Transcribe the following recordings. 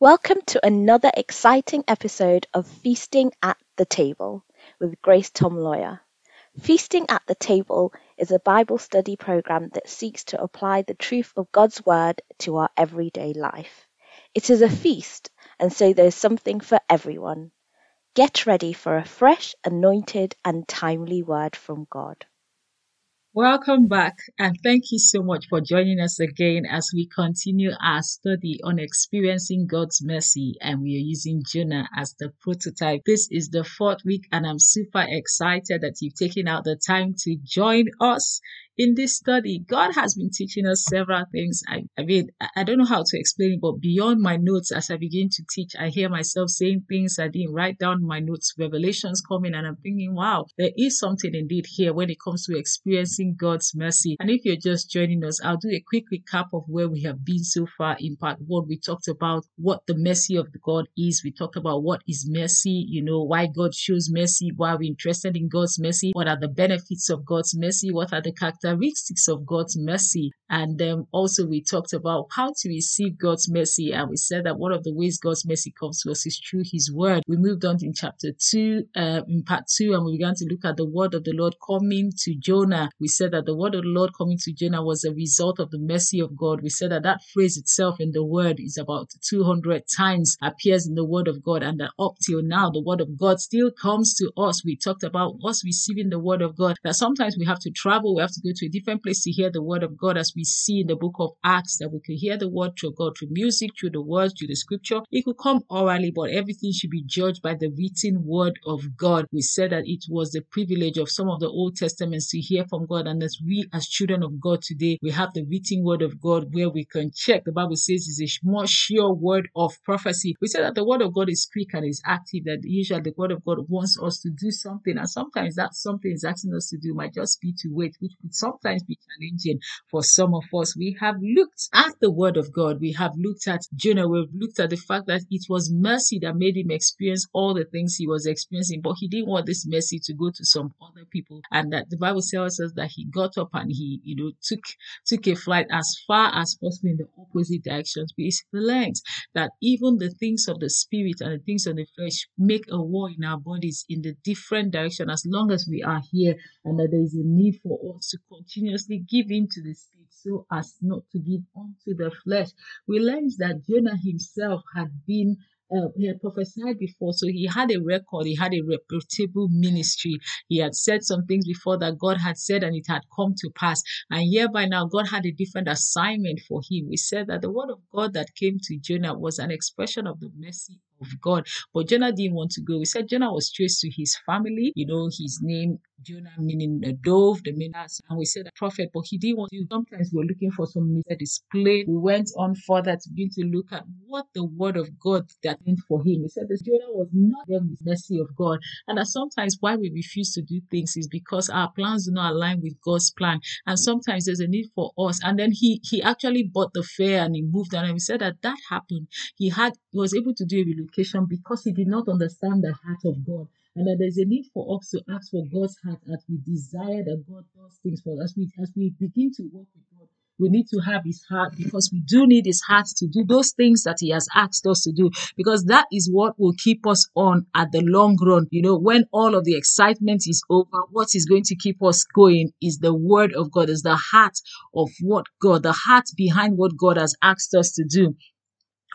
Welcome to another exciting episode of Feasting at the Table with Grace Tom Lawyer. Feasting at the Table is a Bible study program that seeks to apply the truth of God's Word to our everyday life. It is a feast, and so there's something for everyone. Get ready for a fresh, anointed, and timely word from God. Welcome back, and thank you so much for joining us again as we continue our study on experiencing God's mercy. And we are using Jonah as the prototype. This is the fourth week, and I'm super excited that you've taken out the time to join us in this study, God has been teaching us several things. I, I mean, I don't know how to explain it, but beyond my notes, as I begin to teach, I hear myself saying things I didn't write down my notes, revelations coming, and I'm thinking, wow, there is something indeed here when it comes to experiencing God's mercy. And if you're just joining us, I'll do a quick recap of where we have been so far in part one. We talked about what the mercy of God is. We talked about what is mercy, you know, why God shows mercy, why we're interested in God's mercy, what are the benefits of God's mercy, what are the character characteristics of God's mercy. And then also we talked about how to receive God's mercy. And we said that one of the ways God's mercy comes to us is through his word. We moved on in chapter two, uh, in part two, and we began to look at the word of the Lord coming to Jonah. We said that the word of the Lord coming to Jonah was a result of the mercy of God. We said that that phrase itself in the word is about 200 times appears in the word of God. And that up till now, the word of God still comes to us. We talked about us receiving the word of God, that sometimes we have to travel, we have to go to a different place to hear the word of God as we see in the book of Acts that we could hear the word through God, through music, through the words, through the scripture. It could come orally, but everything should be judged by the written word of God. We said that it was the privilege of some of the Old Testaments to hear from God. And as we, as children of God today, we have the written word of God where we can check. The Bible says it's a more sure word of prophecy. We said that the word of God is quick and is active, that usually the word of God wants us to do something. And sometimes that something is asking us to do might just be to wait, which could sometimes be challenging for some of us. We have looked at the word of God. We have looked at Jonah. We've looked at the fact that it was mercy that made him experience all the things he was experiencing, but he didn't want this mercy to go to some other people. And that the Bible tells us that he got up and he, you know, took took a flight as far as possible in the opposite direction. He learned that even the things of the spirit and the things of the flesh make a war in our bodies in the different direction as long as we are here and that there is a need for us to continuously give in to the spirit so as not to give unto the flesh. We learned that Jonah himself had been uh, he had prophesied before, so he had a record, he had a reputable ministry. He had said some things before that God had said, and it had come to pass. And here by now, God had a different assignment for him. We said that the word of God that came to Jonah was an expression of the mercy of God. But Jonah didn't want to go. We said Jonah was traced to his family. You know, his name Jonah meaning the dove, the minas, and we said the prophet, but he didn't want to. Sometimes we're looking for some display. We went on further to begin to look at what the word of God that meant for him. He said this Jonah was not the mercy of God. And that sometimes why we refuse to do things is because our plans do not align with God's plan. And sometimes there's a need for us. And then he he actually bought the fare and he moved on. And we said that that happened. He had he was able to do a relocation because he did not understand the heart of God and that there's a need for us to ask for God's heart as we desire that God does things for us. As we, as we begin to work with God, we need to have his heart because we do need his heart to do those things that he has asked us to do because that is what will keep us on at the long run. You know, when all of the excitement is over, what is going to keep us going is the word of God, is the heart of what God, the heart behind what God has asked us to do.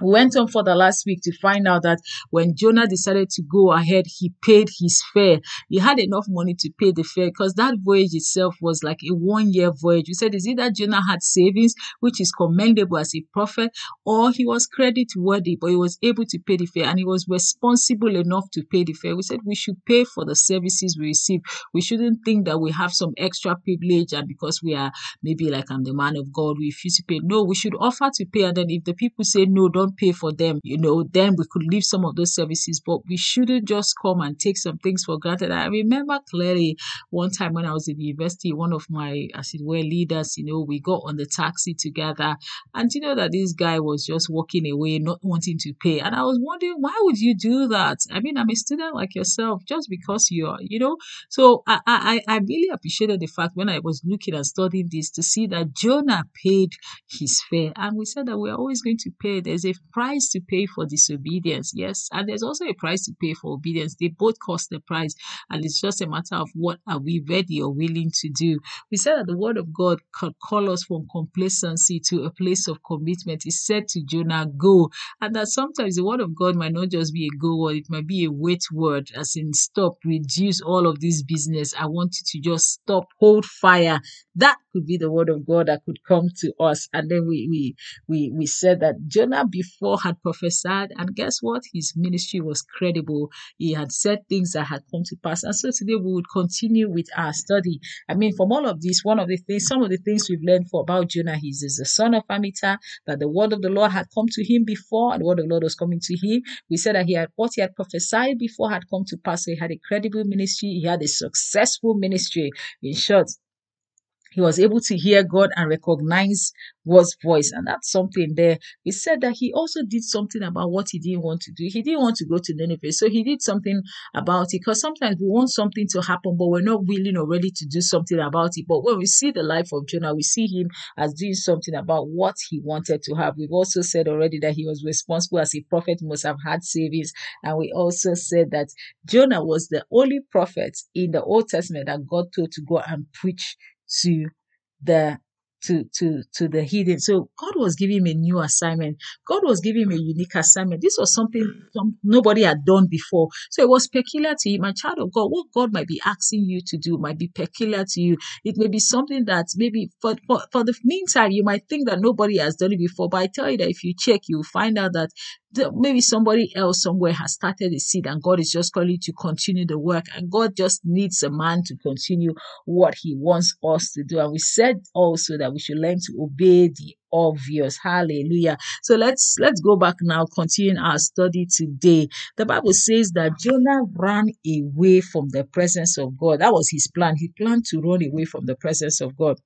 We went on for the last week to find out that when Jonah decided to go ahead, he paid his fare. He had enough money to pay the fare because that voyage itself was like a one year voyage. We said, is it that Jonah had savings, which is commendable as a prophet, or he was credit worthy, but he was able to pay the fare and he was responsible enough to pay the fare. We said we should pay for the services we receive. We shouldn't think that we have some extra privilege and because we are maybe like I'm the man of God, we refuse to pay. No, we should offer to pay. And then if the people say no, don't don't pay for them, you know, then we could leave some of those services, but we shouldn't just come and take some things for granted. I remember clearly one time when I was in university, one of my, as it were, leaders, you know, we got on the taxi together, and you know that this guy was just walking away, not wanting to pay. And I was wondering, why would you do that? I mean, I'm a student like yourself, just because you're, you know. So I, I, I really appreciated the fact when I was looking and studying this to see that Jonah paid his fare. And we said that we're always going to pay. There's a price to pay for disobedience, yes, and there's also a price to pay for obedience. They both cost the price, and it's just a matter of what are we ready or willing to do. We said that the word of God could call us from complacency to a place of commitment. He said to Jonah, Go. And that sometimes the word of God might not just be a go word, it might be a wait word, as in stop, reduce all of this business. I want you to just stop, hold fire. That could be the word of God that could come to us. And then we we we we said that Jonah before had prophesied, and guess what? His ministry was credible. He had said things that had come to pass. And so today we would continue with our study. I mean, from all of this, one of the things, some of the things we've learned for about Jonah, he's is the son of Amittai, that the word of the Lord had come to him before, and the word of the Lord was coming to him. We said that he had what he had prophesied before had come to pass. So he had a credible ministry, he had a successful ministry. In short, he was able to hear God and recognize God's voice. And that's something there. He said that he also did something about what he didn't want to do. He didn't want to go to Nineveh. So he did something about it. Because sometimes we want something to happen, but we're not willing or ready to do something about it. But when we see the life of Jonah, we see him as doing something about what he wanted to have. We've also said already that he was responsible as a prophet, must have had savings. And we also said that Jonah was the only prophet in the Old Testament that God told to go and preach to the to to to the hidden. So God was giving him a new assignment. God was giving him a unique assignment. This was something some, nobody had done before. So it was peculiar to him. My child of God, what God might be asking you to do might be peculiar to you. It may be something that maybe for, for, for the meantime you might think that nobody has done it before. But I tell you that if you check, you'll find out that maybe somebody else somewhere has started a seed and God is just calling to continue the work and God just needs a man to continue what he wants us to do. And we said also that we should learn to obey the obvious. Hallelujah. So let's let's go back now, continuing our study today. The Bible says that Jonah ran away from the presence of God. That was his plan. He planned to run away from the presence of God.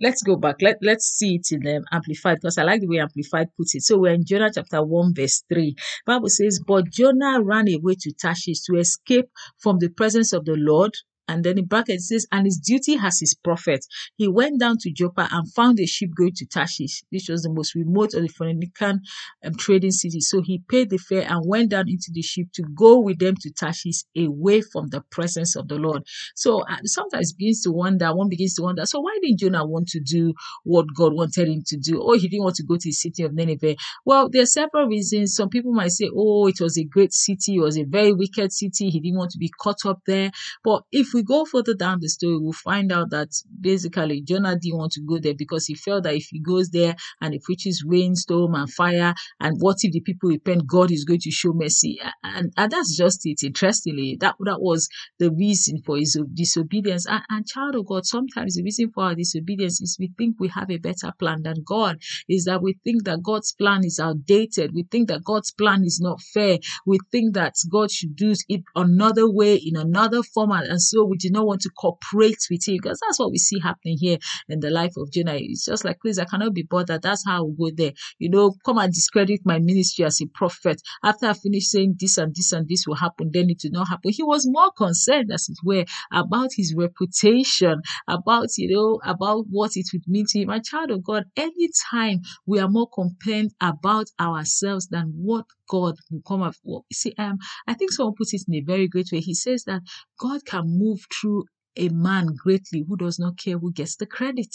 Let's go back. Let, let's see it in um, Amplified because I like the way Amplified puts it. So we're in Jonah chapter 1, verse 3. Bible says, But Jonah ran away to Tarshish to escape from the presence of the Lord and then in it says, and his duty as his prophet. He went down to Joppa and found a ship going to Tarshish. This was the most remote of the Phoenician um, trading cities. So he paid the fare and went down into the ship to go with them to Tarshish away from the presence of the Lord. So uh, sometimes begins to wonder, one begins to wonder, so why didn't Jonah want to do what God wanted him to do? Or he didn't want to go to the city of Nineveh? Well, there are several reasons. Some people might say, oh, it was a great city, it was a very wicked city. He didn't want to be caught up there. But if we go further down the story, we'll find out that basically Jonah didn't want to go there because he felt that if he goes there and he preaches rainstorm and fire, and what if the people repent, God is going to show mercy. And, and that's just it. Interestingly, that, that was the reason for his disobedience. And, and child of God, sometimes the reason for our disobedience is we think we have a better plan than God, is that we think that God's plan is outdated. We think that God's plan is not fair. We think that God should do it another way in another format. And so we do not want to cooperate with you because that's what we see happening here in the life of Jonah. It's just like, please, I cannot be bothered. That's how will go there. You know, come and discredit my ministry as a prophet. After I finish saying this and this and this will happen, then it will not happen. He was more concerned, as it were, about his reputation, about, you know, about what it would mean to him. My child of God, anytime we are more concerned about ourselves than what God will come up. Well, see, um, I think someone puts it in a very great way. He says that God can move through a man greatly who does not care who gets the credit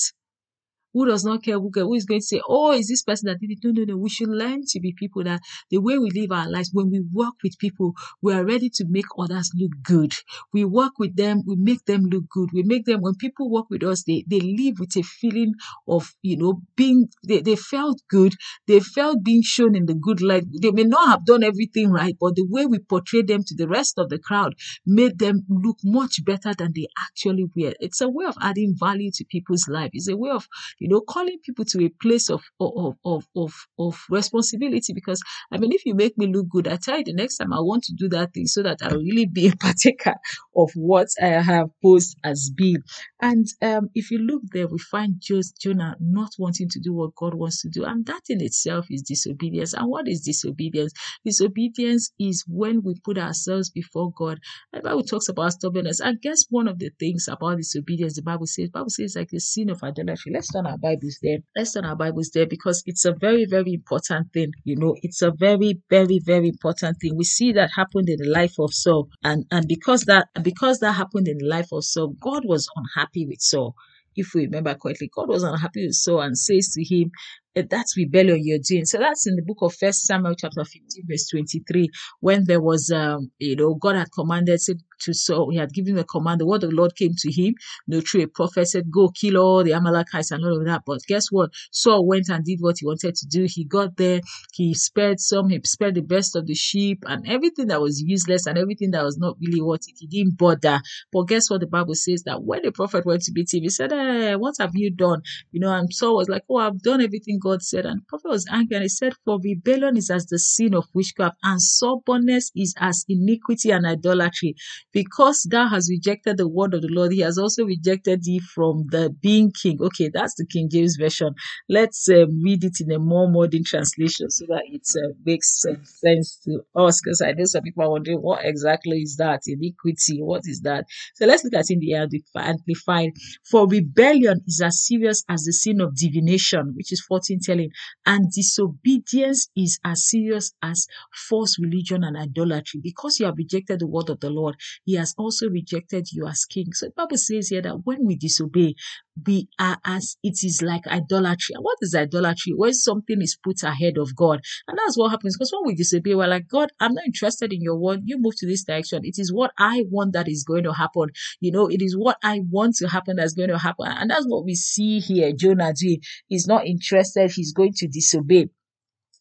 who does not care who, who is going to say, oh, is this person that did it? No, no, no. We should learn to be people that the way we live our lives, when we work with people, we are ready to make others look good. We work with them, we make them look good. We make them, when people work with us, they, they live with a feeling of, you know, being, they, they felt good. They felt being shown in the good light. They may not have done everything right, but the way we portray them to the rest of the crowd made them look much better than they actually were. It's a way of adding value to people's life. It's a way of, you know, calling people to a place of, of, of, of, of responsibility. Because, I mean, if you make me look good, I tell you the next time I want to do that thing so that I'll really be a partaker of what I have posed as being. And um, if you look there, we find Jonah not wanting to do what God wants to do. And that in itself is disobedience. And what is disobedience? Disobedience is when we put ourselves before God. The Bible talks about stubbornness. I guess one of the things about disobedience, the Bible says, Bible says like the sin of idolatry. Let's turn our Bibles there. Let's turn our Bibles there because it's a very, very important thing. You know, it's a very, very, very important thing. We see that happened in the life of Saul, and and because that because that happened in the life of Saul, God was unhappy with Saul if we remember correctly, God was unhappy with Saul and says to him, that's rebellion you're doing. So that's in the book of First Samuel chapter 15, verse 23, when there was um, you know, God had commanded said to Saul, he had given a command. The word of the Lord came to him, you know, through a prophet said, Go kill all the Amalekites and all of that. But guess what? Saul went and did what he wanted to do. He got there, he spared some, he spared the best of the sheep and everything that was useless and everything that was not really worth it. He didn't bother. But guess what? The Bible says that when the prophet went to meet him, he said, Hey, what have you done? You know, and Saul was like, Oh, I've done everything God said. And prophet was angry and he said, For rebellion is as the sin of witchcraft, and stubbornness is as iniquity and idolatry. Because thou hast rejected the word of the Lord, he has also rejected thee from the being king. Okay, that's the King James Version. Let's um, read it in a more modern translation so that it uh, makes sense to us. Because I know some people are wondering, what exactly is that? Iniquity, what is that? So let's look at it in the Amplified. For rebellion is as serious as the sin of divination, which is 14 telling and disobedience is as serious as false religion and idolatry. Because you have rejected the word of the Lord, He has also rejected you as king. So the Bible says here that when we disobey, we are as it is like idolatry. And what is idolatry? When something is put ahead of God. And that's what happens. Because when we disobey, we're like, God, I'm not interested in your word. You move to this direction. It is what I want that is going to happen. You know, it is what I want to happen that's going to happen. And that's what we see here. Jonah doing. He's not interested. He's going to disobey.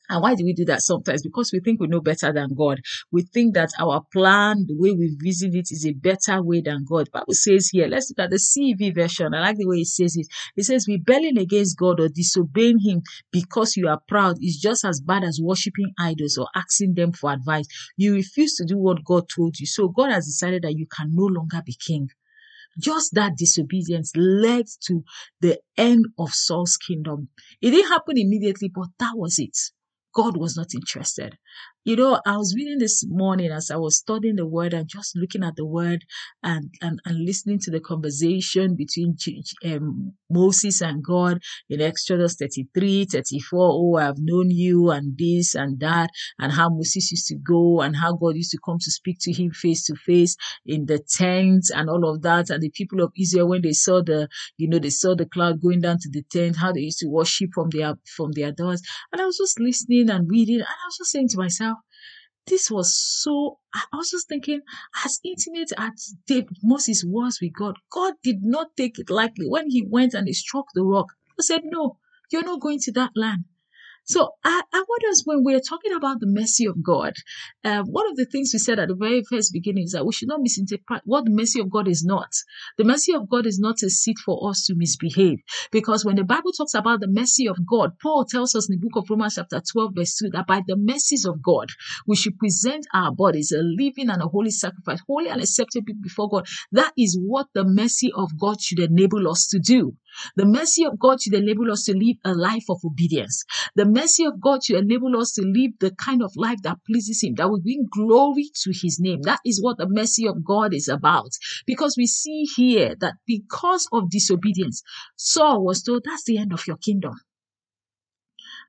And why do we do that sometimes? Because we think we know better than God. We think that our plan, the way we visit it, is a better way than God. Bible says here, let's look at the CEV version. I like the way it says it. It says, rebelling against God or disobeying Him because you are proud is just as bad as worshiping idols or asking them for advice. You refuse to do what God told you. So God has decided that you can no longer be king. Just that disobedience led to the end of Saul's kingdom. It didn't happen immediately, but that was it. God was not interested. You know, I was reading this morning as I was studying the word and just looking at the word and, and, and listening to the conversation between um, Moses and God in Exodus 33, 34. Oh, I've known you and this and that, and how Moses used to go and how God used to come to speak to him face to face in the tent and all of that. And the people of Israel, when they saw the, you know, they saw the cloud going down to the tent, how they used to worship from their, from their doors. And I was just listening and reading, and I was just saying to myself, this was so I was just thinking, as intimate as Moses was with God, God did not take it lightly. When he went and he struck the rock, he said, No, you're not going to that land. So I, I wonder when we're talking about the mercy of God, uh, one of the things we said at the very first beginning is that we should not misinterpret what the mercy of God is not. The mercy of God is not a seat for us to misbehave. Because when the Bible talks about the mercy of God, Paul tells us in the book of Romans chapter 12 verse 2 that by the mercies of God, we should present our bodies a living and a holy sacrifice, holy and acceptable before God. That is what the mercy of God should enable us to do. The mercy of God should enable us to live a life of obedience. The mercy of God should enable us to live the kind of life that pleases Him, that will bring glory to His name. That is what the mercy of God is about. Because we see here that because of disobedience, Saul was told, That's the end of your kingdom.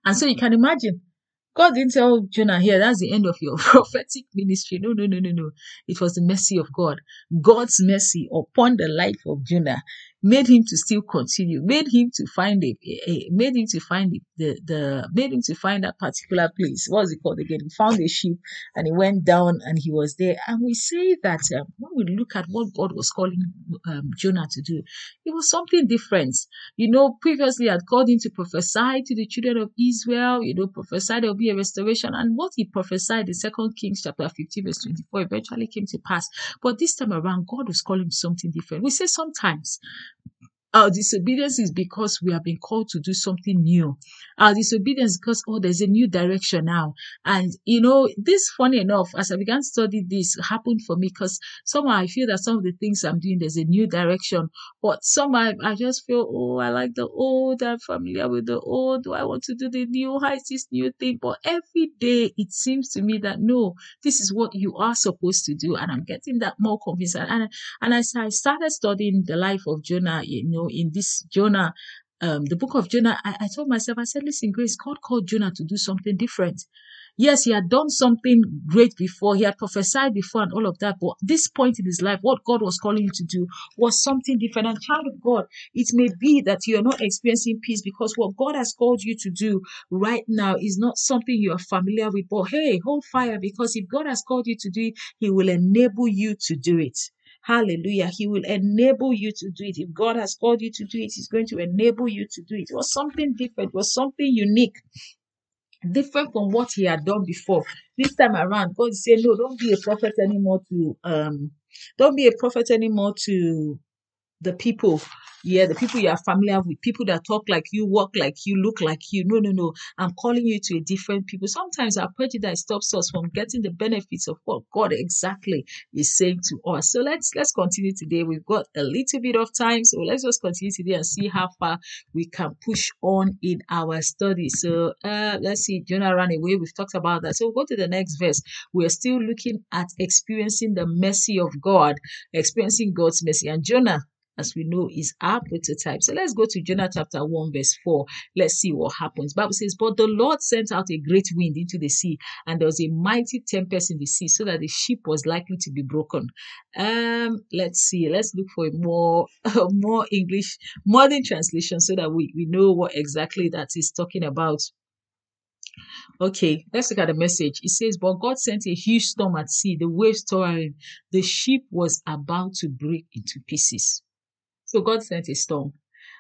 And so you can imagine God didn't tell oh, Jonah here, that's the end of your prophetic ministry. No, no, no, no, no. It was the mercy of God. God's mercy upon the life of Jonah made him to still continue, made him to find it, made him to find the, the, made him to find that particular place. What was it called again? He found a ship and he went down and he was there. And we say that um, when we look at what God was calling um, Jonah to do, it was something different. You know, previously had called him to prophesy to the children of Israel, you know, prophesy there will be a restoration. And what he prophesied in Second Kings chapter 15, verse 24 eventually came to pass. But this time around, God was calling something different. We say sometimes our disobedience is because we have been called to do something new. Our disobedience because, oh, there's a new direction now. And, you know, this, funny enough, as I began to study this, happened for me because somehow I feel that some of the things I'm doing, there's a new direction. But somehow I, just feel, oh, I like the old, I'm familiar with the old. Do I want to do the new? How is this new thing? But every day it seems to me that no, this is what you are supposed to do. And I'm getting that more convinced. And, and as I started studying the life of Jonah, you know, know, in this Jonah, um, the book of Jonah, I, I told myself, I said, listen, Grace, God called Jonah to do something different. Yes, he had done something great before, he had prophesied before and all of that, but this point in his life, what God was calling you to do was something different. And child of God, it may be that you're not experiencing peace because what God has called you to do right now is not something you are familiar with. But hey, hold fire because if God has called you to do it, He will enable you to do it. Hallelujah. He will enable you to do it. If God has called you to do it, He's going to enable you to do it. It was something different, it was something unique different from what he had done before. This time around, God saying, No, don't be a prophet anymore to um don't be a prophet anymore to the people yeah the people you are familiar with people that talk like you walk like you look like you. No no no. I'm calling you to a different people. Sometimes our prejudice stops us from getting the benefits of what god exactly is saying to us. So let's let's continue today. We've got a little bit of time so let's just continue today and see how far we can push on in our study. So uh let's see. Jonah ran away. We've talked about that. So we'll go to the next verse. We're still looking at experiencing the mercy of god experiencing god's mercy. And jonah as we know, is our prototype. So let's go to Jonah chapter 1, verse 4. Let's see what happens. Bible says, But the Lord sent out a great wind into the sea, and there was a mighty tempest in the sea, so that the ship was likely to be broken. Um, let's see, let's look for a more more English modern translation so that we, we know what exactly that is talking about. Okay, let's look at the message. It says, But God sent a huge storm at sea, the waves towering. The ship was about to break into pieces. So God sent a storm.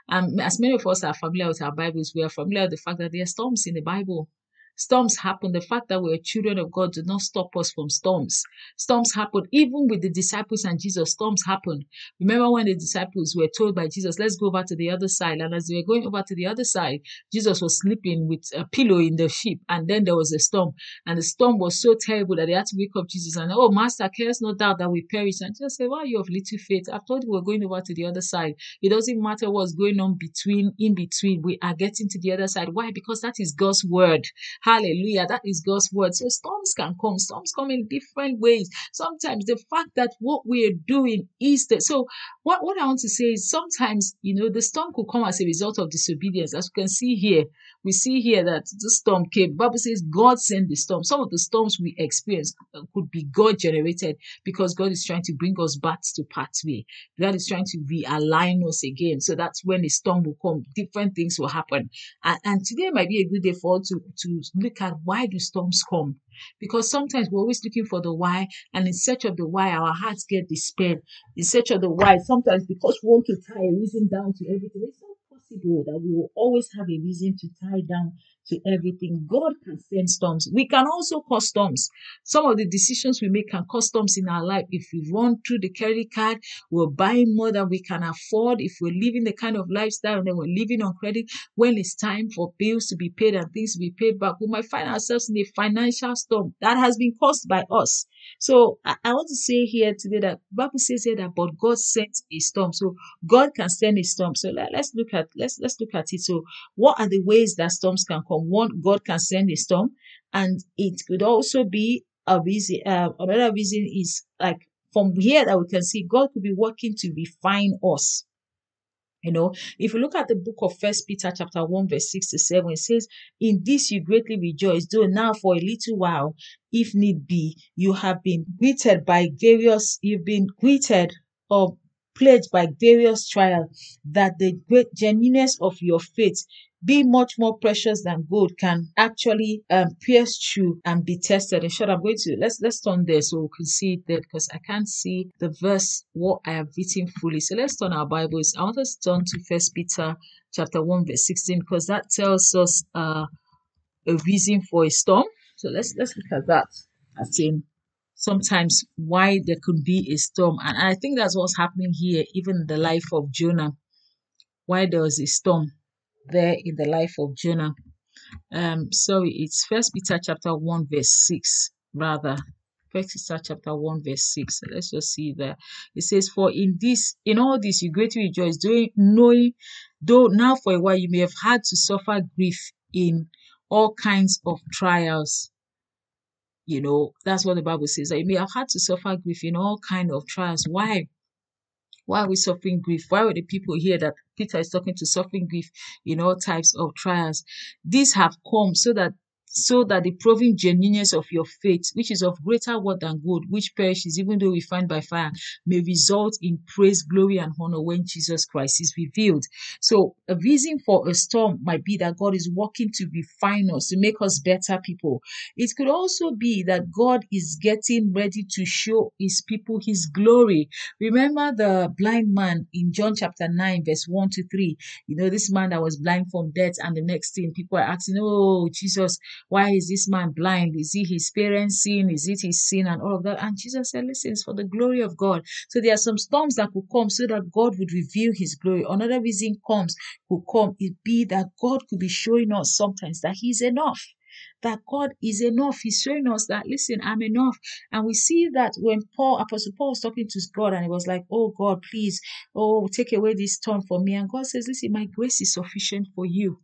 And as many of us are familiar with our Bibles, we are familiar with the fact that there are storms in the Bible. Storms happen. The fact that we're children of God did not stop us from storms. Storms happen even with the disciples and Jesus. Storms happen. Remember when the disciples were told by Jesus, let's go over to the other side. And as they were going over to the other side, Jesus was sleeping with a pillow in the ship. And then there was a storm. And the storm was so terrible that they had to wake up Jesus and, oh, Master, cares no doubt that we perish. And Jesus said, why are you of little faith? I thought we were going over to the other side. It doesn't matter what's going on between, in between. We are getting to the other side. Why? Because that is God's word. Hallelujah. That is God's word. So storms can come. Storms come in different ways. Sometimes the fact that what we are doing is that. So what, what I want to say is sometimes, you know, the storm could come as a result of disobedience. As you can see here, we see here that the storm came. Bible says God sent the storm. Some of the storms we experience could be God generated because God is trying to bring us back to pathway. God is trying to realign us again. So that's when the storm will come. Different things will happen. And, and today might be a good day for to, to look at why do storms come? Because sometimes we're always looking for the why, and in search of the why, our hearts get despair. In search of the why, sometimes because we want to tie a reason down to everything, it's not possible that we will always have a reason to tie down to everything. God can send storms. We can also cause storms. Some of the decisions we make can cause storms in our life. If we run through the credit card, we're buying more than we can afford. If we're living the kind of lifestyle and then we're living on credit, when it's time for bills to be paid and things to be paid back, we might find ourselves in a financial storm that has been caused by us. So I, I want to say here today that Bible says here that but God sent a storm. So God can send a storm. So let, let's look at let's let's look at it. So what are the ways that storms can come? One, God can send a storm, and it could also be a reason. Uh, another reason is like from here that we can see God could be working to refine us. You know, if you look at the book of First Peter chapter 1, verse 6 to 7, it says, In this you greatly rejoice, though now for a little while, if need be, you have been greeted by various, you've been greeted or plagued by various trials, that the great genuineness of your faith be much more precious than gold can actually um, pierce through and be tested. In short, I'm going to let's let's turn there so we can see it there because I can't see the verse what I have written fully. So let's turn our Bibles. I want us to turn to First Peter chapter one verse sixteen because that tells us uh, a reason for a storm. So let's let's look at that. As in sometimes why there could be a storm, and I think that's what's happening here, even the life of Jonah. Why there was a storm there in the life of Jonah. Um, sorry, it's First Peter chapter one verse six, rather. First Peter chapter one verse six. Let's just see there. It says, "For in this, in all this, you greatly rejoice, doing knowing, though now for a while you may have had to suffer grief in all kinds of trials." You know, that's what the Bible says. That you may have had to suffer grief in all kind of trials. Why? Why are we suffering grief? Why were the people here that Peter is talking to suffering grief in all types of trials? These have come so that so that the proving genuineness of your faith, which is of greater worth than gold, which perishes even though we find by fire, may result in praise, glory, and honor when Jesus Christ is revealed. So, a reason for a storm might be that God is working to refine us, to make us better people. It could also be that God is getting ready to show his people his glory. Remember the blind man in John chapter 9, verse 1 to 3. You know, this man that was blind from death, and the next thing people are asking, Oh, Jesus, why is this man blind? Is it his parents' sin? Is it his sin and all of that? And Jesus said, Listen, it's for the glory of God. So there are some storms that could come so that God would reveal his glory. Another reason comes could come, it be that God could be showing us sometimes that He's enough that God is enough. He's showing us that, listen, I'm enough. And we see that when Paul, Apostle Paul was talking to God and he was like, oh God, please, oh, take away this storm from me. And God says, listen, my grace is sufficient for you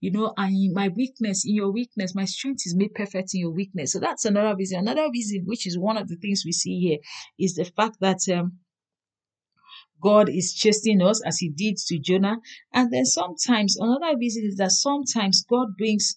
you know, and my weakness, in your weakness, my strength is made perfect in your weakness. So that's another reason. Another reason, which is one of the things we see here, is the fact that um, God is chasing us as he did to Jonah. And then sometimes, another reason is that sometimes God brings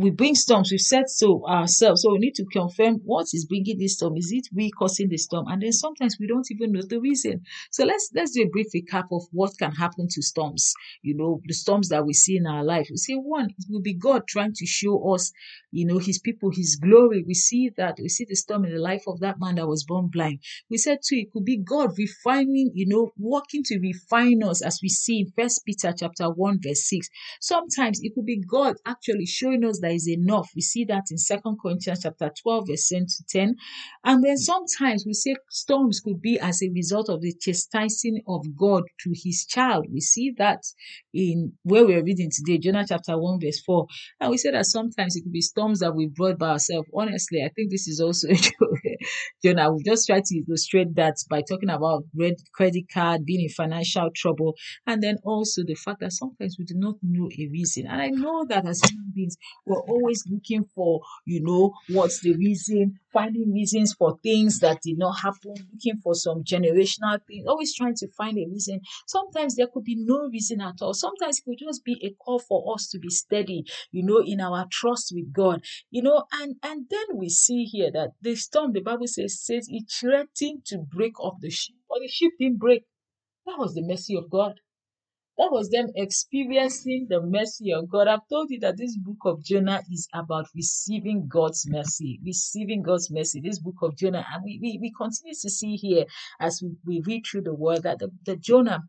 we bring storms. We've said so ourselves. So we need to confirm what is bringing this storm. Is it we causing the storm? And then sometimes we don't even know the reason. So let's let's do a brief recap of what can happen to storms. You know, the storms that we see in our life. We see one, it will be God trying to show us, you know, his people, his glory. We see that we see the storm in the life of that man that was born blind. We said too, it could be God refining, you know, working to refine us as we see in First Peter chapter 1, verse 6. Sometimes it could be God actually showing us that is enough. We see that in Second Corinthians chapter 12, verse 10 to 10. And then sometimes we say storms could be as a result of the chastising of God to his child. We see that in where we're reading today, Jonah chapter 1, verse 4. And we say that sometimes it could be storms that we brought by ourselves. Honestly, I think this is also Jonah. We just try to illustrate that by talking about red credit card, being in financial trouble, and then also the fact that sometimes we do not know a reason. And I know that as human beings, we're always looking for, you know, what's the reason, finding reasons for things that did not happen, looking for some generational thing, always trying to find a reason. Sometimes there could be no reason at all. Sometimes it could just be a call for us to be steady, you know, in our trust with God, you know, and and then we see here that the storm, the Bible says, says it threatened to break off the ship, but the ship didn't break. That was the mercy of God. That was them experiencing the mercy of God. I've told you that this book of Jonah is about receiving God's mercy, receiving God's mercy. This book of Jonah, and we, we, we continue to see here as we, we read through the word that the, the Jonah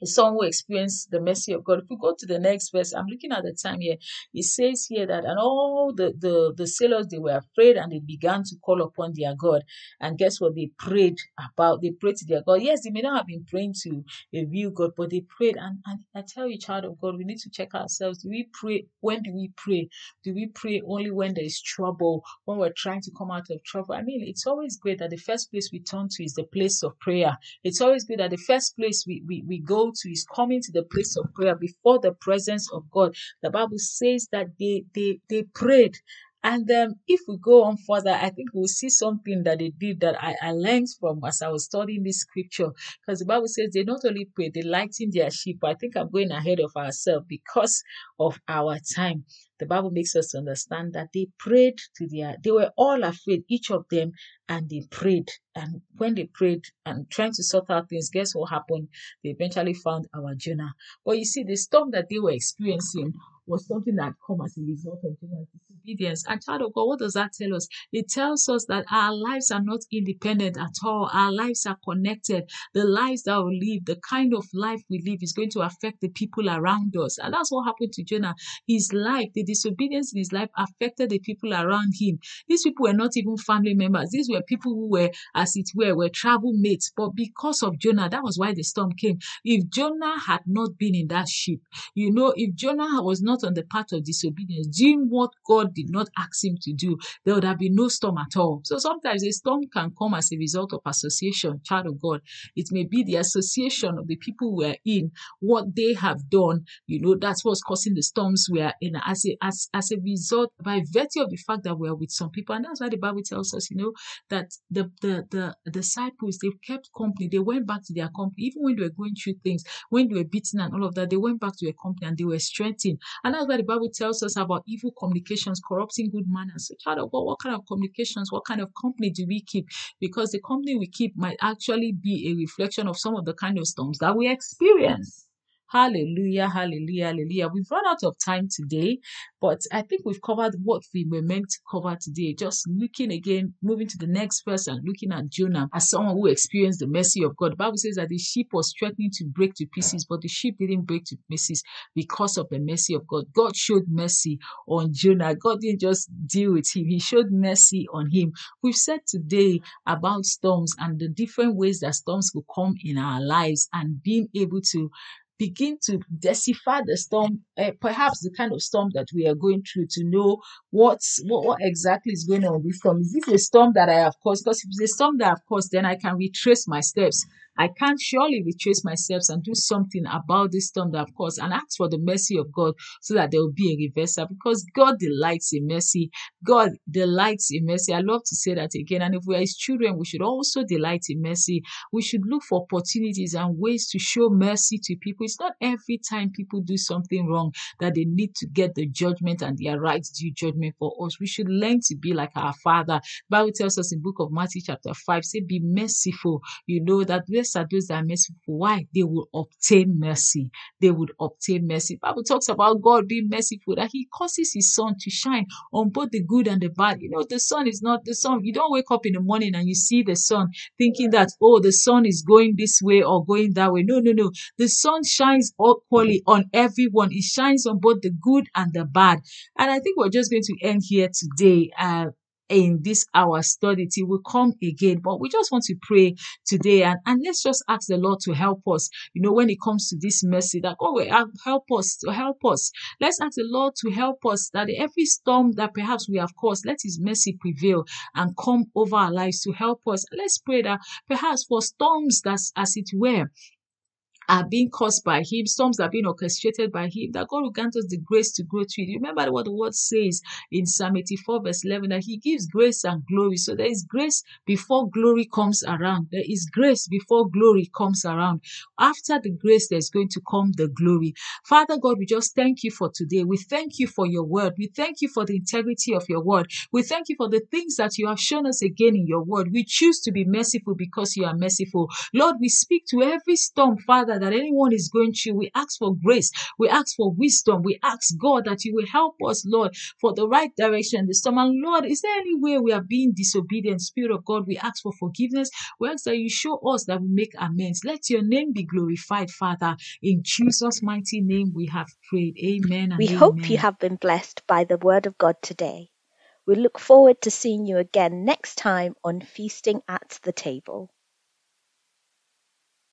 is someone who experienced the mercy of God. If we go to the next verse, I'm looking at the time here. It says here that, and all the, the, the sailors, they were afraid and they began to call upon their God. And guess what? They prayed about, they prayed to their God. Yes, they may not have been praying to a real God, but they prayed. And, and I tell you, child of God, we need to check ourselves. Do we pray? When do we pray? Do we pray only when there is trouble, when we're trying to come out of trouble? I mean, it's always great that the first place we turn to is the place of prayer. It's always good that the first place we, we, we go to is coming to the place of prayer before the presence of God. The Bible says that they they they prayed. And um, if we go on further, I think we'll see something that they did that I, I learned from as I was studying this scripture. Because the Bible says they not only prayed, they lightened their sheep. I think I'm going ahead of ourselves because of our time. The Bible makes us understand that they prayed to their, they were all afraid, each of them, and they prayed. And when they prayed and trying to sort out things, guess what happened? They eventually found our Jonah. But you see, the storm that they were experiencing was something that come as a result of Jonah's And child of God, what does that tell us? It tells us that our lives are not independent at all. Our lives are connected. The lives that we live, the kind of life we live is going to affect the people around us. And that's what happened to Jonah. His life, the disobedience in his life affected the people around him. These people were not even family members. These were people who were, as it were, were travel mates. But because of Jonah, that was why the storm came. If Jonah had not been in that ship, you know, if Jonah was not on the path of disobedience, doing what God did not ask him to do, there would have been no storm at all. So sometimes a storm can come as a result of association, child of God. It may be the association of the people we are in, what they have done, you know, that's what's causing the storms we are in as a, as, as a result, by virtue of the fact that we're with some people. And that's why the Bible tells us, you know, that the, the, the disciples, they kept company. They went back to their company, even when they were going through things, when they were beaten and all of that, they went back to their company and they were strengthened. And that's why the Bible tells us about evil communications, corrupting good manners. Child of God, what kind of communications, what kind of company do we keep? Because the company we keep might actually be a reflection of some of the kind of storms that we experience. Hallelujah, hallelujah, hallelujah. We've run out of time today, but I think we've covered what we were meant to cover today. Just looking again, moving to the next verse and looking at Jonah as someone who experienced the mercy of God. The Bible says that the ship was threatening to break to pieces, but the ship didn't break to pieces because of the mercy of God. God showed mercy on Jonah. God didn't just deal with him, He showed mercy on him. We've said today about storms and the different ways that storms could come in our lives and being able to begin to decipher the storm, uh, perhaps the kind of storm that we are going through, to know what's what, what exactly is going on with storm. Is this a storm that I have caused? Because if it's a storm that I've caused, then I can retrace my steps I can't surely retrace my steps and do something about this storm that I've caused and ask for the mercy of God so that there will be a reversal because God delights in mercy. God delights in mercy. I love to say that again. And if we are His children, we should also delight in mercy. We should look for opportunities and ways to show mercy to people. It's not every time people do something wrong that they need to get the judgment and their rights due judgment for us. We should learn to be like our Father. Bible tells us in book of Matthew chapter 5, say, be merciful. You know that Are those that are merciful. Why? They will obtain mercy. They would obtain mercy. Bible talks about God being merciful, that He causes His sun to shine on both the good and the bad. You know, the sun is not the sun. You don't wake up in the morning and you see the sun thinking that, oh, the sun is going this way or going that way. No, no, no. The sun shines equally on everyone. It shines on both the good and the bad. And I think we're just going to end here today. Uh, in this our study till we come again. But we just want to pray today and, and let's just ask the Lord to help us. You know, when it comes to this mercy, that God will help us to help us. Let's ask the Lord to help us that every storm that perhaps we have caused, let his mercy prevail and come over our lives to help us. Let's pray that perhaps for storms that's as it were are being caused by him, storms are being orchestrated by him, that God will grant us the grace to grow through it. Remember what the word says in Psalm 84, verse 11, that he gives grace and glory. So there is grace before glory comes around. There is grace before glory comes around. After the grace, there's going to come the glory. Father God, we just thank you for today. We thank you for your word. We thank you for the integrity of your word. We thank you for the things that you have shown us again in your word. We choose to be merciful because you are merciful. Lord, we speak to every storm, Father that anyone is going through. We ask for grace. We ask for wisdom. We ask God that you will help us, Lord, for the right direction this time. And Lord, is there any way we are being disobedient? Spirit of God, we ask for forgiveness. We ask that you show us that we make amends. Let your name be glorified, Father. In Jesus' mighty name we have prayed. Amen. we amen. hope you have been blessed by the word of God today. We look forward to seeing you again next time on Feasting at the Table.